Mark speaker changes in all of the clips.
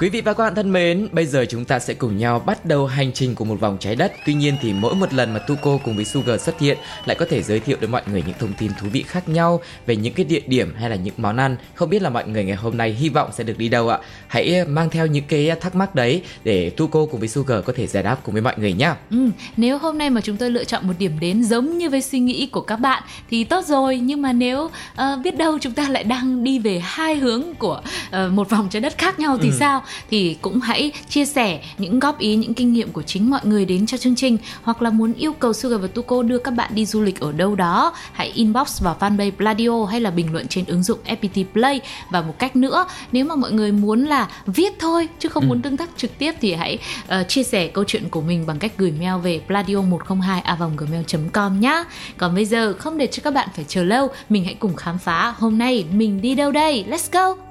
Speaker 1: Quý vị và các bạn thân mến, bây giờ chúng ta sẽ cùng nhau bắt đầu hành trình của một vòng trái đất. Tuy nhiên thì mỗi một lần mà Tuko cùng với Sugar xuất hiện lại có thể giới thiệu đến mọi người những thông tin thú vị khác nhau về những cái địa điểm hay là những món ăn. Không biết là mọi người ngày hôm nay hy vọng sẽ được đi đâu ạ? Hãy mang theo những cái thắc mắc đấy để Tuko cùng với Sugar có thể giải đáp cùng với mọi người nhé.
Speaker 2: Ừ, nếu hôm nay mà chúng tôi lựa chọn một điểm đến giống như với suy nghĩ của các bạn thì tốt rồi nhưng mà nếu uh, biết đâu chúng ta lại đang đi về hai hướng của uh, một vòng trái đất khác nhau thì ừ. sao thì cũng hãy chia sẻ những góp ý những kinh nghiệm của chính mọi người đến cho chương trình. Hoặc là muốn yêu cầu Sugar và Tuko đưa các bạn đi du lịch ở đâu đó hãy inbox vào fanpage Pladio hay là bình luận trên ứng dụng FPT Play. Và một cách nữa nếu mà mọi người muốn là viết thôi chứ không ừ. muốn tương tác trực tiếp thì hãy uh, chia sẻ câu chuyện của mình bằng cách gửi mail về pladio 102 gmail com nhá. Còn bây giờ không để cho các bạn phải chờ lâu mình hãy cùng khám phá hôm nay mình đi đâu đây. Let's go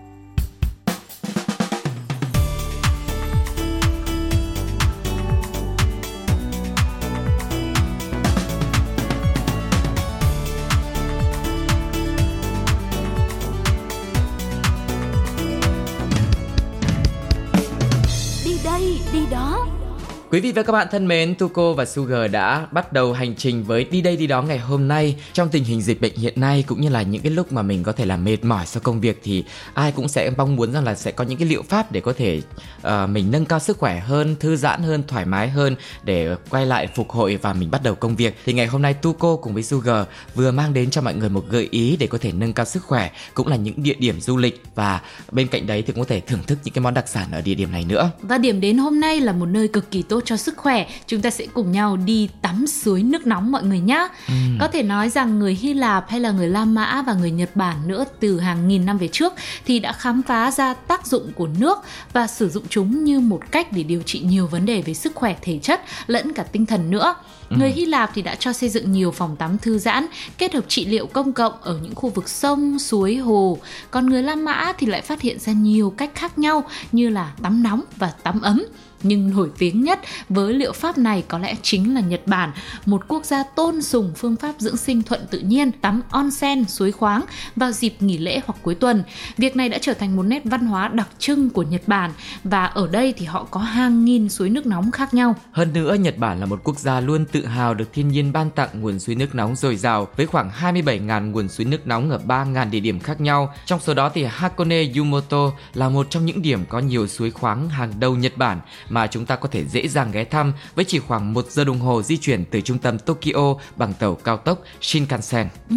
Speaker 1: Quý vị và các bạn thân mến, Tuko và Sugar đã bắt đầu hành trình với đi đây đi đó ngày hôm nay trong tình hình dịch bệnh hiện nay cũng như là những cái lúc mà mình có thể là mệt mỏi sau công việc thì ai cũng sẽ mong muốn rằng là sẽ có những cái liệu pháp để có thể uh, mình nâng cao sức khỏe hơn, thư giãn hơn, thoải mái hơn để quay lại phục hồi và mình bắt đầu công việc. Thì ngày hôm nay Tuko cùng với Sugar vừa mang đến cho mọi người một gợi ý để có thể nâng cao sức khỏe cũng là những địa điểm du lịch và bên cạnh đấy thì cũng có thể thưởng thức những cái món đặc sản ở địa điểm này nữa.
Speaker 2: Và điểm đến hôm nay là một nơi cực kỳ tốt cho sức khỏe chúng ta sẽ cùng nhau đi tắm suối nước nóng mọi người nhé ừ. có thể nói rằng người hy lạp hay là người la mã và người nhật bản nữa từ hàng nghìn năm về trước thì đã khám phá ra tác dụng của nước và sử dụng chúng như một cách để điều trị nhiều vấn đề về sức khỏe thể chất lẫn cả tinh thần nữa. Người Hy Lạp thì đã cho xây dựng nhiều phòng tắm thư giãn kết hợp trị liệu công cộng ở những khu vực sông, suối, hồ. Còn người La Mã thì lại phát hiện ra nhiều cách khác nhau như là tắm nóng và tắm ấm nhưng nổi tiếng nhất với liệu pháp này có lẽ chính là Nhật Bản, một quốc gia tôn sùng phương pháp dưỡng sinh thuận tự nhiên, tắm onsen, suối khoáng vào dịp nghỉ lễ hoặc cuối tuần. Việc này đã trở thành một nét văn hóa đặc trưng của Nhật Bản và ở đây thì họ có hàng nghìn suối nước nóng khác nhau.
Speaker 1: Hơn nữa, Nhật Bản là một quốc gia luôn tự tự hào được thiên nhiên ban tặng nguồn suối nước nóng dồi dào với khoảng 27.000 nguồn suối nước nóng ở 3.000 địa điểm khác nhau. Trong số đó thì Hakone Yumoto là một trong những điểm có nhiều suối khoáng hàng đầu Nhật Bản mà chúng ta có thể dễ dàng ghé thăm với chỉ khoảng một giờ đồng hồ di chuyển từ trung tâm Tokyo bằng tàu cao tốc Shinkansen.
Speaker 2: Ừ.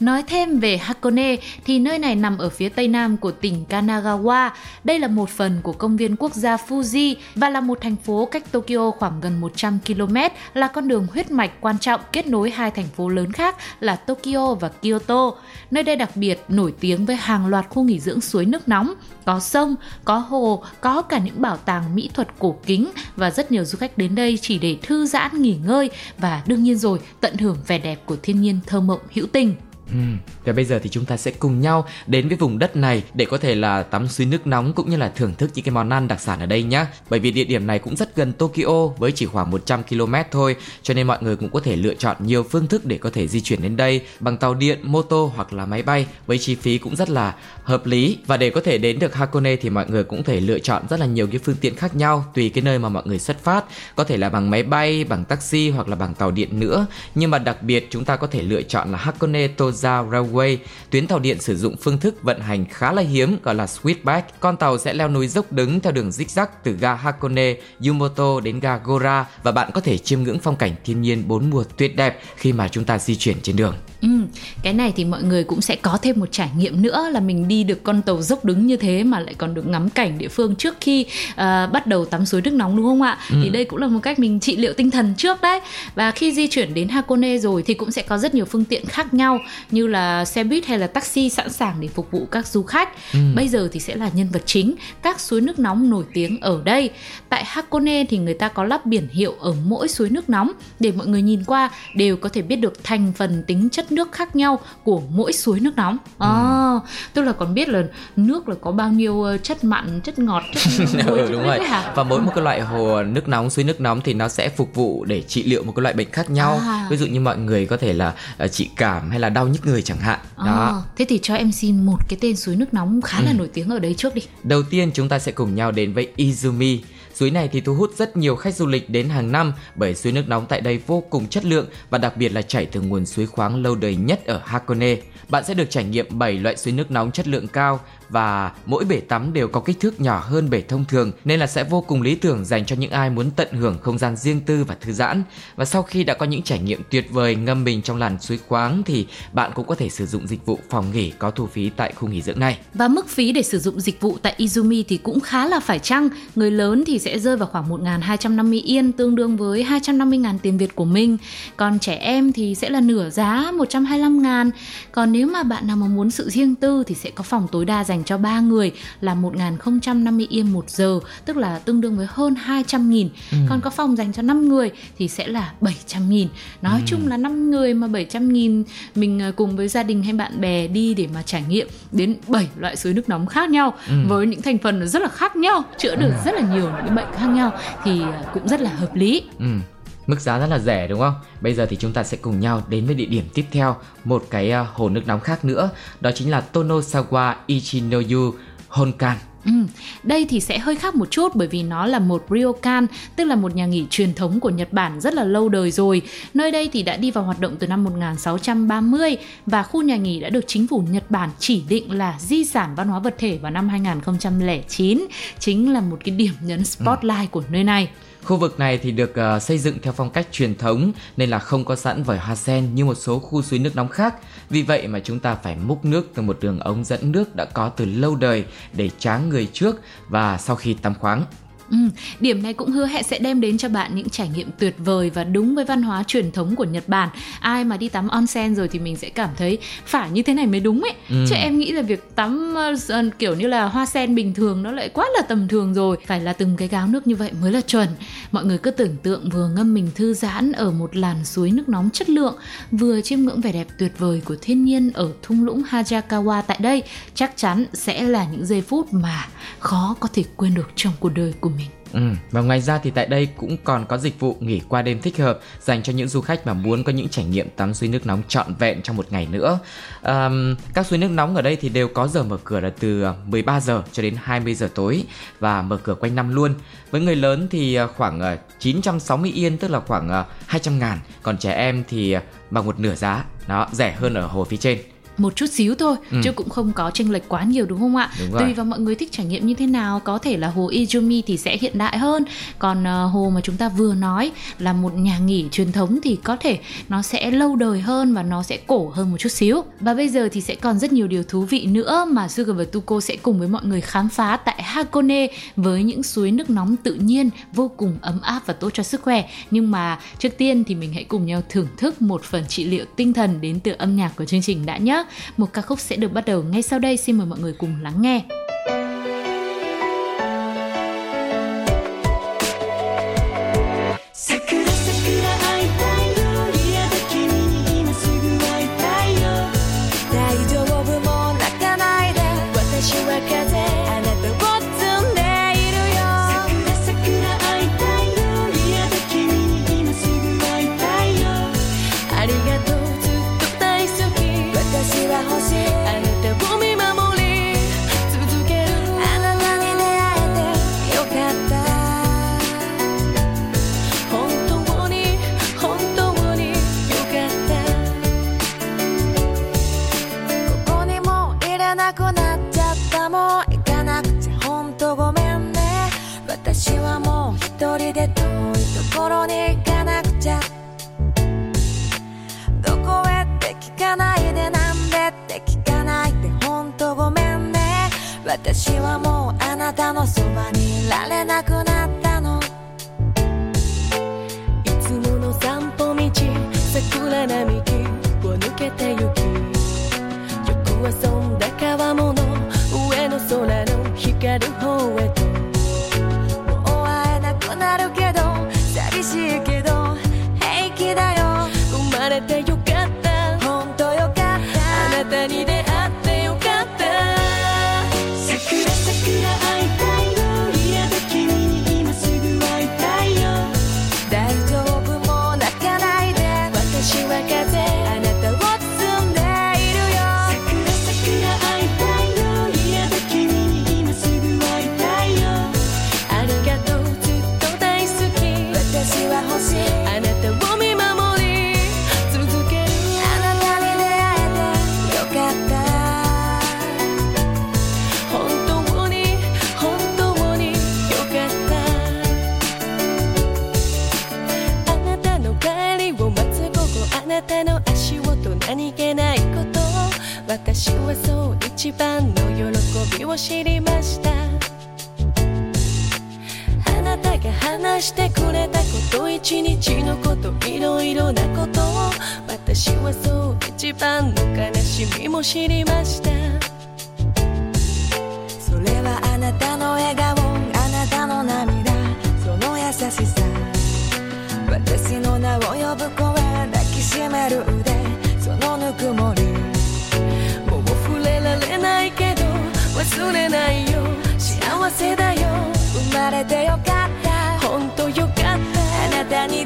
Speaker 2: Nói thêm về Hakone thì nơi này nằm ở phía tây nam của tỉnh Kanagawa. Đây là một phần của công viên quốc gia Fuji và là một thành phố cách Tokyo khoảng gần 100 km, là con đường huyết mạch quan trọng kết nối hai thành phố lớn khác là Tokyo và Kyoto. Nơi đây đặc biệt nổi tiếng với hàng loạt khu nghỉ dưỡng suối nước nóng, có sông, có hồ, có cả những bảo tàng mỹ thuật cổ kính và rất nhiều du khách đến đây chỉ để thư giãn nghỉ ngơi và đương nhiên rồi tận hưởng vẻ đẹp của thiên nhiên thơ mộng hữu tình.
Speaker 1: Ừ. Và bây giờ thì chúng ta sẽ cùng nhau đến với vùng đất này để có thể là tắm suối nước nóng cũng như là thưởng thức những cái món ăn đặc sản ở đây nhé. Bởi vì địa điểm này cũng rất gần Tokyo với chỉ khoảng 100 km thôi, cho nên mọi người cũng có thể lựa chọn nhiều phương thức để có thể di chuyển đến đây bằng tàu điện, mô tô hoặc là máy bay với chi phí cũng rất là hợp lý. Và để có thể đến được Hakone thì mọi người cũng thể lựa chọn rất là nhiều cái phương tiện khác nhau tùy cái nơi mà mọi người xuất phát, có thể là bằng máy bay, bằng taxi hoặc là bằng tàu điện nữa. Nhưng mà đặc biệt chúng ta có thể lựa chọn là Hakone Toza Toza Railway, tuyến tàu điện sử dụng phương thức vận hành khá là hiếm gọi là switchback. Con tàu sẽ leo núi dốc đứng theo đường zigzag từ ga Hakone, Yumoto đến ga Gora và bạn có thể chiêm ngưỡng phong cảnh thiên nhiên bốn mùa tuyệt đẹp khi mà chúng ta di chuyển trên đường.
Speaker 2: Ừ, cái này thì mọi người cũng sẽ có thêm một trải nghiệm nữa là mình đi được con tàu dốc đứng như thế mà lại còn được ngắm cảnh địa phương trước khi uh, bắt đầu tắm suối nước nóng đúng không ạ? Ừ. Thì đây cũng là một cách mình trị liệu tinh thần trước đấy. Và khi di chuyển đến Hakone rồi thì cũng sẽ có rất nhiều phương tiện khác nhau như là xe buýt hay là taxi sẵn sàng để phục vụ các du khách. Ừ. Bây giờ thì sẽ là nhân vật chính các suối nước nóng nổi tiếng ở đây. Tại Hakone thì người ta có lắp biển hiệu ở mỗi suối nước nóng để mọi người nhìn qua đều có thể biết được thành phần tính chất nước khác nhau của mỗi suối nước nóng. À, ừ. tức là còn biết là nước là có bao nhiêu ờ, chất mặn, chất ngọt, chất muối,
Speaker 1: ừ, đúng rồi. Hả? Và mỗi một cái loại hồ nước nóng, suối nước nóng thì nó sẽ phục vụ để trị liệu một cái loại bệnh khác nhau. À. Ví dụ như mọi người có thể là uh, trị cảm hay là đau nhức người chẳng hạn. À. Đó.
Speaker 2: Thế thì cho em xin một cái tên suối nước nóng khá là ừ. nổi tiếng ở đấy trước đi.
Speaker 1: Đầu tiên chúng ta sẽ cùng nhau đến với Izumi. Suối này thì thu hút rất nhiều khách du lịch đến hàng năm bởi suối nước nóng tại đây vô cùng chất lượng và đặc biệt là chảy từ nguồn suối khoáng lâu đời nhất ở Hakone. Bạn sẽ được trải nghiệm 7 loại suối nước nóng chất lượng cao và mỗi bể tắm đều có kích thước nhỏ hơn bể thông thường, nên là sẽ vô cùng lý tưởng dành cho những ai muốn tận hưởng không gian riêng tư và thư giãn. Và sau khi đã có những trải nghiệm tuyệt vời, ngâm mình trong làn suối khoáng thì bạn cũng có thể sử dụng dịch vụ phòng nghỉ có thu phí tại khu nghỉ dưỡng này.
Speaker 2: Và mức phí để sử dụng dịch vụ tại Izumi thì cũng khá là phải chăng. Người lớn thì sẽ rơi vào khoảng 1.250 yên, tương đương với 250.000 tiền Việt của mình. Còn trẻ em thì sẽ là nửa giá 125.000. Còn nếu mà bạn nào mà muốn sự riêng tư thì sẽ có phòng tối đa dành dành cho 3 người là 1050 yên một giờ, tức là tương đương với hơn 200 nghìn. Ừ. Còn có phòng dành cho 5 người thì sẽ là 700 nghìn. Nói ừ. chung là 5 người mà 700 nghìn mình à, cùng với gia đình hay bạn bè đi để mà trải nghiệm đến 7 loại suối nước nóng khác nhau ừ. với những thành phần rất là khác nhau, chữa được ừ. rất là nhiều những bệnh khác nhau thì à, cũng rất là hợp lý.
Speaker 1: Ừ mức giá rất là rẻ đúng không? Bây giờ thì chúng ta sẽ cùng nhau đến với địa điểm tiếp theo, một cái uh, hồ nước nóng khác nữa, đó chính là Tonosawa Ichinoyu Honkan.
Speaker 2: Ừ, đây thì sẽ hơi khác một chút bởi vì nó là một ryokan, tức là một nhà nghỉ truyền thống của Nhật Bản rất là lâu đời rồi. Nơi đây thì đã đi vào hoạt động từ năm 1630 và khu nhà nghỉ đã được chính phủ Nhật Bản chỉ định là di sản văn hóa vật thể vào năm 2009, chính là một cái điểm nhấn spotlight ừ. của nơi này.
Speaker 1: Khu vực này thì được uh, xây dựng theo phong cách truyền thống nên là không có sẵn vòi hoa sen như một số khu suối nước nóng khác. Vì vậy mà chúng ta phải múc nước từ một đường ống dẫn nước đã có từ lâu đời để tráng người trước và sau khi tắm khoáng.
Speaker 2: Ừ, điểm này cũng hứa hẹn sẽ đem đến cho bạn những trải nghiệm tuyệt vời và đúng với văn hóa truyền thống của Nhật Bản. Ai mà đi tắm onsen rồi thì mình sẽ cảm thấy phải như thế này mới đúng ấy. Ừ. Chứ em nghĩ là việc tắm uh, kiểu như là hoa sen bình thường nó lại quá là tầm thường rồi. Phải là từng cái gáo nước như vậy mới là chuẩn. Mọi người cứ tưởng tượng vừa ngâm mình thư giãn ở một làn suối nước nóng chất lượng, vừa chiêm ngưỡng vẻ đẹp tuyệt vời của thiên nhiên ở thung lũng Hajakawa tại đây, chắc chắn sẽ là những giây phút mà khó có thể quên được trong cuộc đời của mình.
Speaker 1: Ừ, và ngoài ra thì tại đây cũng còn có dịch vụ nghỉ qua đêm thích hợp dành cho những du khách mà muốn có những trải nghiệm tắm suối nước nóng trọn vẹn trong một ngày nữa. À, các suối nước nóng ở đây thì đều có giờ mở cửa là từ ờ, 13 giờ cho đến 20 giờ tối và mở cửa quanh năm luôn. Với người lớn thì ờ, khoảng ờ, 960 yên tức là khoảng 200 ngàn, còn trẻ em thì bằng một nửa giá, nó rẻ hơn ở hồ phía trên
Speaker 2: một chút xíu thôi ừ. chứ cũng không có chênh lệch quá nhiều đúng không ạ? Đúng tùy vào mọi người thích trải nghiệm như thế nào có thể là hồ Izumi thì sẽ hiện đại hơn. Còn uh, hồ mà chúng ta vừa nói là một nhà nghỉ truyền thống thì có thể nó sẽ lâu đời hơn và nó sẽ cổ hơn một chút xíu. Và bây giờ thì sẽ còn rất nhiều điều thú vị nữa mà Sugar và Tuko sẽ cùng với mọi người khám phá tại Hakone với những suối nước nóng tự nhiên vô cùng ấm áp và tốt cho sức khỏe. Nhưng mà trước tiên thì mình hãy cùng nhau thưởng thức một phần trị liệu tinh thần đến từ âm nhạc của chương trình đã nhé một ca khúc sẽ được bắt đầu ngay sau đây, xin mời mọi người cùng lắng nghe.
Speaker 3: 私の名を呼ぶ声抱きしめる腕そのぬくもり。もう触れられないけど忘れないよ。幸せだよ。生まれてよかった。本当よかった。あなたに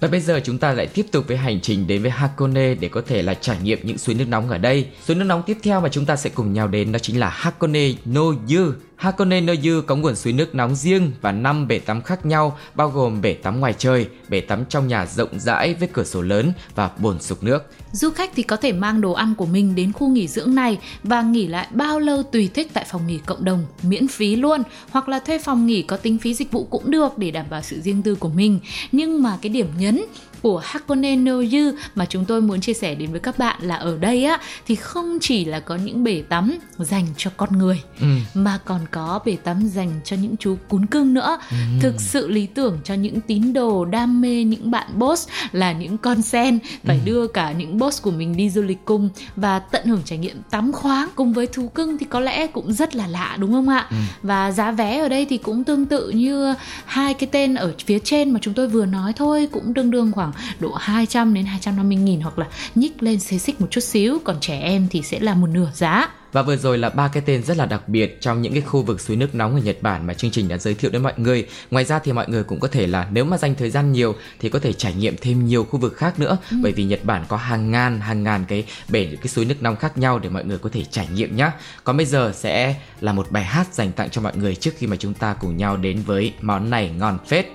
Speaker 1: Và bây giờ chúng ta lại tiếp tục với hành trình đến với Hakone để có thể là trải nghiệm những suối nước nóng ở đây. Suối nước nóng tiếp theo mà chúng ta sẽ cùng nhau đến đó chính là Hakone no Yu. Hakone no Yu có nguồn suối nước nóng riêng và 5 bể tắm khác nhau bao gồm bể tắm ngoài trời, bể tắm trong nhà rộng rãi với cửa sổ lớn và bồn sục nước.
Speaker 2: Du khách thì có thể mang đồ ăn của mình đến khu nghỉ dưỡng này và nghỉ lại bao lâu tùy thích tại phòng nghỉ cộng đồng, miễn phí luôn hoặc là thuê phòng nghỉ có tính phí dịch vụ cũng được để đảm bảo sự riêng tư của mình. Nhưng mà cái điểm nhấn của Hakone no Yu mà chúng tôi muốn chia sẻ đến với các bạn là ở đây á thì không chỉ là có những bể tắm dành cho con người
Speaker 1: Ừ.
Speaker 2: mà còn có bể tắm dành cho những chú cún cưng nữa. Thực sự lý tưởng cho những tín đồ đam mê những bạn boss là những con sen phải đưa cả những boss của mình đi du lịch cùng và tận hưởng trải nghiệm tắm khoáng cùng với thú cưng thì có lẽ cũng rất là lạ đúng không ạ? Và giá vé ở đây thì cũng tương tự như hai cái tên ở phía trên mà chúng tôi vừa nói thôi cũng tương đương khoảng độ 200 đến 250 nghìn hoặc là nhích lên xê xích một chút xíu. Còn trẻ em thì sẽ là một nửa giá
Speaker 1: Và vừa rồi là ba cái tên rất là đặc biệt trong những cái khu vực suối nước nóng ở Nhật Bản mà chương trình đã giới thiệu đến mọi người. Ngoài ra thì mọi người cũng có thể là nếu mà dành thời gian nhiều thì có thể trải nghiệm thêm nhiều khu vực khác nữa
Speaker 2: Ừ.
Speaker 1: bởi vì Nhật Bản có hàng ngàn hàng ngàn cái bể cái suối nước nóng khác nhau để mọi người có thể trải nghiệm nhé. Còn bây giờ sẽ là một bài hát dành tặng cho mọi người trước khi mà chúng ta cùng nhau đến với món này ngon phết.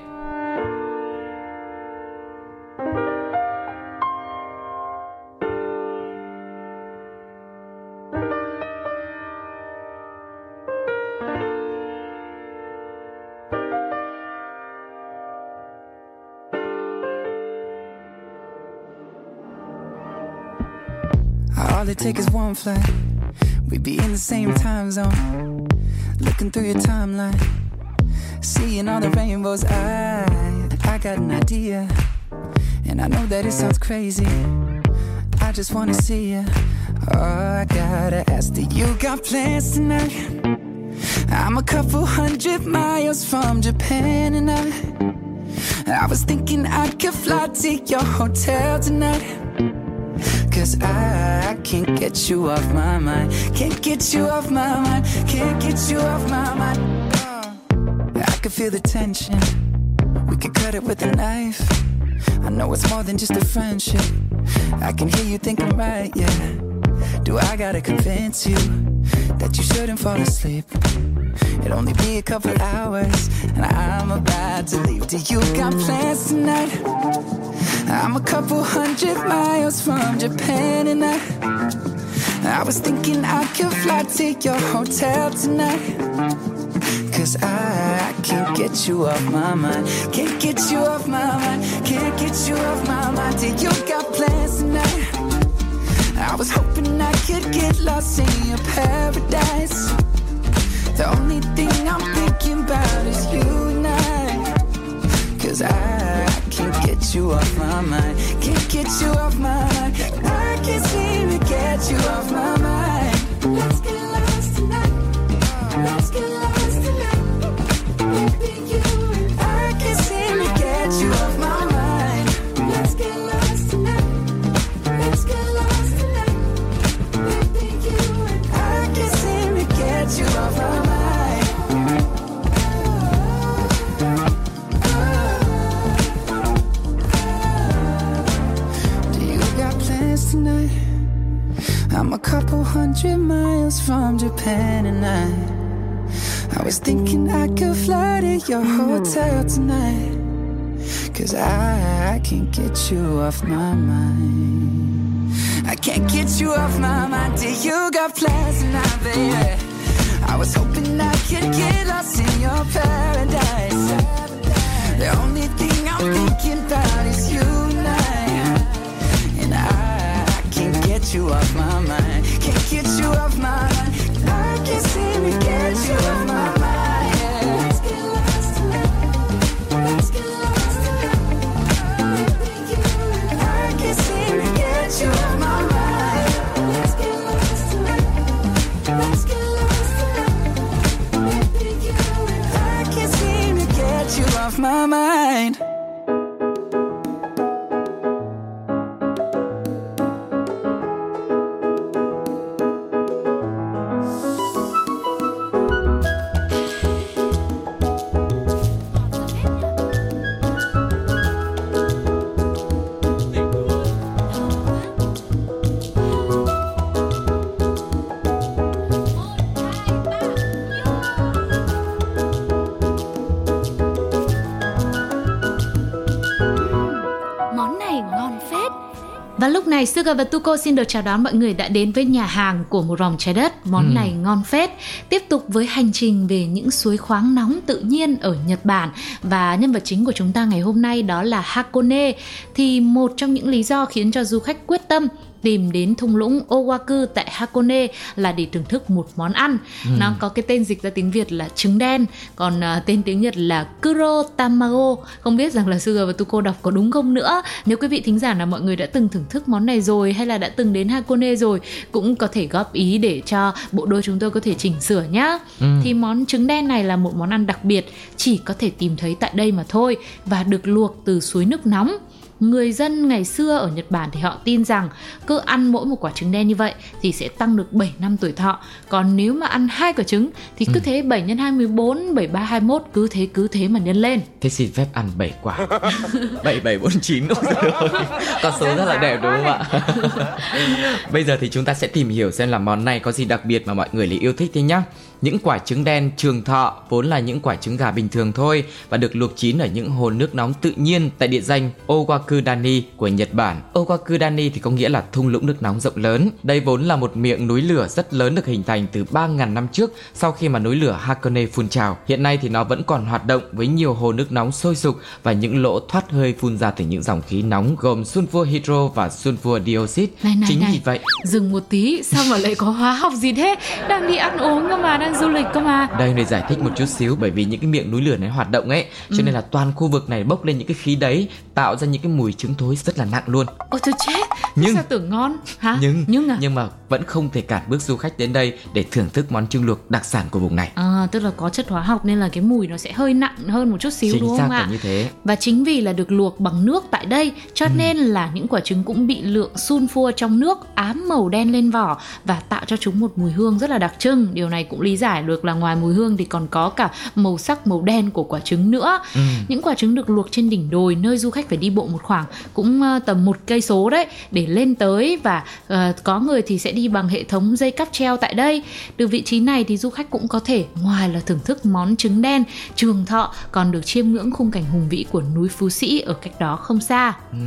Speaker 4: All us one flight. We'd be in the same time zone. Looking through your timeline. Seeing all the rainbows. I, I got an idea. And I know that it sounds crazy. I just wanna see you. Oh, I gotta ask, do you got plans tonight? I'm a couple hundred miles from Japan and I I was thinking I could fly to your hotel tonight Cause I, I can't get you off my mind. Can't get you off my mind. Can't get you off my mind. I can feel the tension. We could cut it with a knife. I know it's more than just a friendship. I can hear you thinking right, yeah. Do I gotta convince you That you shouldn't fall asleep. It'll only be a couple hours And I'm about to leave. Do you got plans tonight? I'm a couple hundred miles from Japan and I I was thinking I could fly to your hotel tonight. Cause I, I can't get you off my mind. Can't get you off my mind. Can't get you off my mind. Do you got plans tonight? I was hoping I could get lost in your paradise. The only thing I'm thinking about is you and I. Cause I, I can't get you off my mind. Can't get you off my mind. I can't seem to get you off my mind from Japan and I I was thinking I could fly to your hotel tonight Cause I, I can't get you off my mind I can't get you off my mind Do you got plans tonight, baby? I was hoping I could get lost in your paradise The only thing
Speaker 2: Và lúc này Suga và Tuko xin được chào đón mọi người đã đến với nhà hàng của một ròng trái đất Món
Speaker 1: Ừ.
Speaker 2: này ngon phết. Tiếp tục với hành trình về những suối khoáng nóng tự nhiên ở Nhật Bản. Và nhân vật chính của chúng ta ngày hôm nay đó là Hakone. Thì một trong những lý do khiến cho du khách quyết tâm tìm đến thung lũng Owaku tại Hakone là để thưởng thức một món ăn. Nó có cái tên dịch ra tiếng Việt là trứng đen, còn à, tên tiếng Nhật là Kuro Tamago. Không biết rằng là Suga và Tuko đọc có đúng không nữa. Nếu quý vị thính giả là mọi người đã từng thưởng thức món này rồi hay là đã từng đến Hakone rồi cũng có thể góp ý để cho bộ đôi chúng tôi có thể chỉnh sửa nhá. Thì món trứng đen này là một món ăn đặc biệt chỉ có thể tìm thấy tại đây mà thôi và được luộc từ suối nước nóng người dân ngày xưa ở Nhật Bản thì họ tin rằng cứ ăn mỗi một quả trứng đen như vậy thì sẽ tăng được 7 năm tuổi thọ. Còn nếu mà ăn hai quả trứng thì cứ thế 7 nhân 2 14, 73 21 cứ thế cứ thế mà nhân lên.
Speaker 1: Thế xin phép ăn 7 quả. 7749 Ôi giời ơi, Con số rất là đẹp đúng không ạ? Bây giờ thì chúng ta sẽ tìm hiểu xem là món này có gì đặc biệt mà mọi người lại yêu thích thế nhá những quả trứng đen trường thọ vốn là những quả trứng gà bình thường thôi và được luộc chín ở những hồ nước nóng tự nhiên tại địa danh Owakudani của Nhật Bản. Owakudani thì có nghĩa là thung lũng nước nóng rộng lớn. Đây vốn là một miệng núi lửa rất lớn được hình thành từ 3.000 năm trước sau khi mà núi lửa Hakone phun trào. Hiện nay thì nó vẫn còn hoạt động với nhiều hồ nước nóng sôi sục và những lỗ thoát hơi phun ra từ những dòng khí nóng gồm sulfur hydro và sulfur dioxide.
Speaker 2: Này này
Speaker 1: Chính
Speaker 2: này,
Speaker 1: vì vậy
Speaker 2: dừng một tí, sao mà lại có hóa học gì thế? Đang đi ăn uống cơ mà, đang du lịch cơ mà.
Speaker 1: đây để giải thích một chút xíu bởi vì những cái miệng núi lửa này hoạt động ấy cho
Speaker 2: Ừ.
Speaker 1: nên là toàn khu vực này bốc lên những cái khí đấy tạo ra những cái mùi trứng thối rất là nặng luôn
Speaker 2: Ôi tôi chết,
Speaker 1: Nhưng-
Speaker 2: sao tưởng ngon hả?
Speaker 1: nhưng
Speaker 2: nhưng à?
Speaker 1: nhưng mà vẫn không thể cản bước du khách đến đây để thưởng thức món trứng luộc đặc sản của vùng này
Speaker 2: À, tức là có chất hóa học nên là cái mùi nó sẽ hơi nặng hơn một chút xíu đúng
Speaker 1: chính
Speaker 2: không
Speaker 1: xác
Speaker 2: ạ?
Speaker 1: như thế
Speaker 2: Và chính vì là được luộc bằng nước tại đây cho nên là những quả trứng cũng bị lượng sunfua trong nước ám màu đen lên vỏ và tạo cho chúng một mùi hương rất là đặc trưng. Điều này cũng lý giải được là ngoài mùi hương thì còn có cả màu sắc màu đen của quả trứng nữa. Những quả trứng được luộc trên đỉnh đồi nơi du khách phải đi bộ một khoảng cũng ờ, tầm một cây số đấy để lên tới và ờ, có người thì sẽ đi bằng hệ thống dây cáp treo tại đây. Từ vị trí này thì du khách cũng có thể ngoài là thưởng thức món trứng đen trường thọ còn được chiêm ngưỡng khung cảnh hùng vĩ của núi Phú Sĩ ở cách đó không xa.
Speaker 1: Ừ,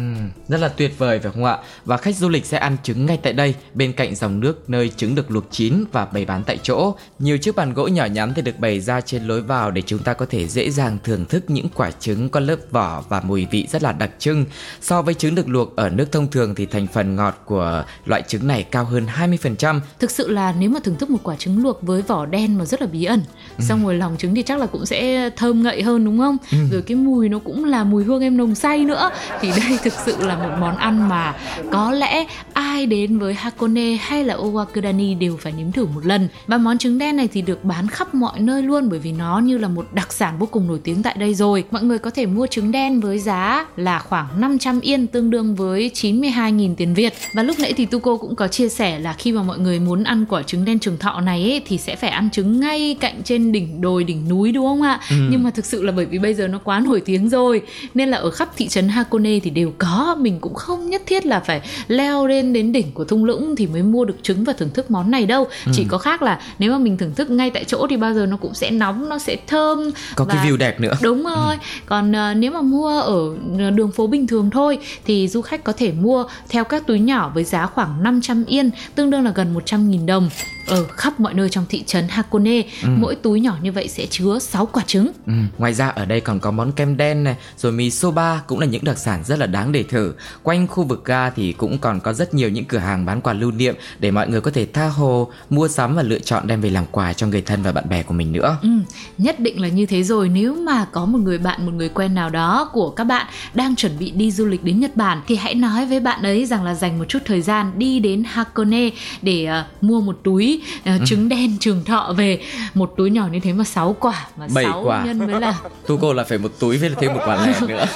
Speaker 1: rất là tuyệt vời phải không ạ và khách du lịch sẽ ăn trứng ngay tại đây bên cạnh dòng nước nơi trứng được luộc chín và bày bán tại chỗ nhiều chiếc bàn gỗ nhỏ nhắn thì được bày ra trên lối vào để chúng ta có thể dễ dàng thưởng thức những quả trứng có lớp vỏ và mùi vị rất là đặc trưng so với trứng được luộc ở nước thông thường thì thành phần ngọt của loại trứng này cao hơn 20%
Speaker 2: Thực sự là nếu mà thưởng thức một quả trứng luộc với vỏ đen mà rất là bí ẩn Xong rồi lòng trứng thì chắc là cũng sẽ thơm ngậy hơn đúng không? Rồi cái mùi nó cũng là mùi hương em nồng say nữa. Thì đây thực sự là một món ăn mà có lẽ ai đến với Hakone hay là Owakudani đều phải nếm thử một lần. Và món trứng đen này thì được bán khắp mọi nơi luôn Bởi vì nó như là một đặc sản vô cùng nổi tiếng tại đây rồi. Mọi người có thể mua trứng đen với giá là khoảng 500 yên tương đương với 92.000 tiền Việt. Và lúc nãy thì Tuko cũng có chia sẻ là khi mà mọi người muốn ăn quả trứng đen trường thọ này ấy, thì sẽ phải ăn trứng ngay cạnh trên đỉnh đồi đỉnh núi đúng không ạ? Nhưng mà thực sự là bởi vì bây giờ nó quá nổi tiếng rồi nên là ở khắp thị trấn Hakone thì đều có mình cũng không nhất thiết là phải leo lên đến đỉnh của thung lũng thì mới mua được trứng và thưởng thức món này đâu. Chỉ có khác là nếu mà mình thưởng thức ngay tại chỗ thì bao giờ nó cũng sẽ nóng, nó sẽ thơm
Speaker 1: có cái
Speaker 2: và-
Speaker 1: view đẹp nữa
Speaker 2: Đúng rồi. Còn ờ, nếu mà mua ở ờ, đường phố bình thường thôi thì du khách có thể mua theo các túi nhỏ với giá khoảng 500 yên, tương đương là gần 100.000 đồng ở khắp mọi nơi trong thị trấn Hakone. Mỗi túi nhỏ như vậy sẽ chứa 6 quả trứng.
Speaker 1: Ừ, ngoài ra ở đây còn có món kem đen này, rồi mì soba cũng là những đặc sản rất là đáng để thử. Quanh khu vực ga thì cũng còn có rất nhiều những cửa hàng bán quà lưu niệm để mọi người có thể tha hồ, mua sắm và lựa chọn đem về làm quà cho người thân và bạn bè của mình nữa.
Speaker 2: Ừ, nhất định là như thế rồi nếu mà có một người bạn một người quen nào đó của các bạn đang chuẩn bị đi du lịch đến Nhật Bản thì hãy nói với bạn ấy rằng là dành một chút thời gian đi đến Hakone để ờ, mua một túi ờ, trứng đen trường thọ về. Một túi nhỏ như thế mà 6 quả mà
Speaker 1: Bảy
Speaker 2: 6
Speaker 1: quả.
Speaker 2: nhân với là
Speaker 1: Tu cô là phải một túi với thêm một quả lẻ nữa.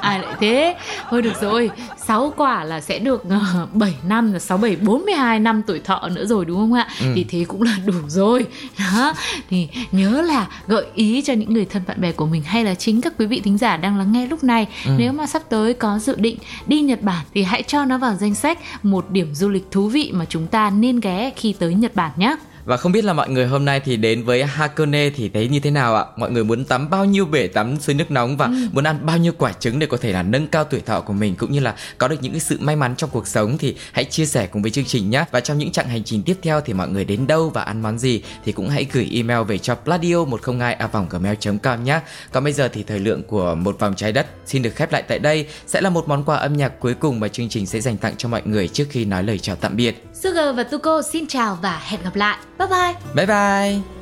Speaker 2: ai lại thế. Thôi được rồi. 6 quả là sẽ được uh, 7 năm là 6 7 42 năm tuổi thọ nữa rồi đúng không ạ? Thì thế cũng là đủ rồi. Đó. Thì nhớ là gợi ý cho những người thân bạn bè của mình hay là chính các quý vị thính giả đang lắng nghe lúc này. Nếu mà sắp tới có dự định đi Nhật Bản thì hãy cho nó vào danh sách một điểm du lịch thú vị mà chúng ta nên ghé khi tới Nhật Bản nhé.
Speaker 1: Và không biết là mọi người hôm nay thì đến với Hakone thì thấy như thế nào ạ? Mọi người muốn tắm bao nhiêu bể tắm suối nước nóng và muốn ăn bao nhiêu quả trứng để có thể là nâng cao tuổi thọ của mình cũng như là có được những cái sự may mắn trong cuộc sống thì hãy chia sẻ cùng với chương trình nhé. Và trong những chặng hành trình tiếp theo thì mọi người đến đâu và ăn món gì thì cũng hãy gửi email về cho pladio 102 gmail.com nhé. Còn bây giờ thì thời lượng của một vòng trái đất xin được khép lại tại đây sẽ là một món quà âm nhạc cuối cùng mà chương trình sẽ dành tặng cho mọi người trước khi nói lời chào tạm biệt.
Speaker 2: Sugar và Tuko xin chào và hẹn gặp lại
Speaker 5: 拜拜。拜拜。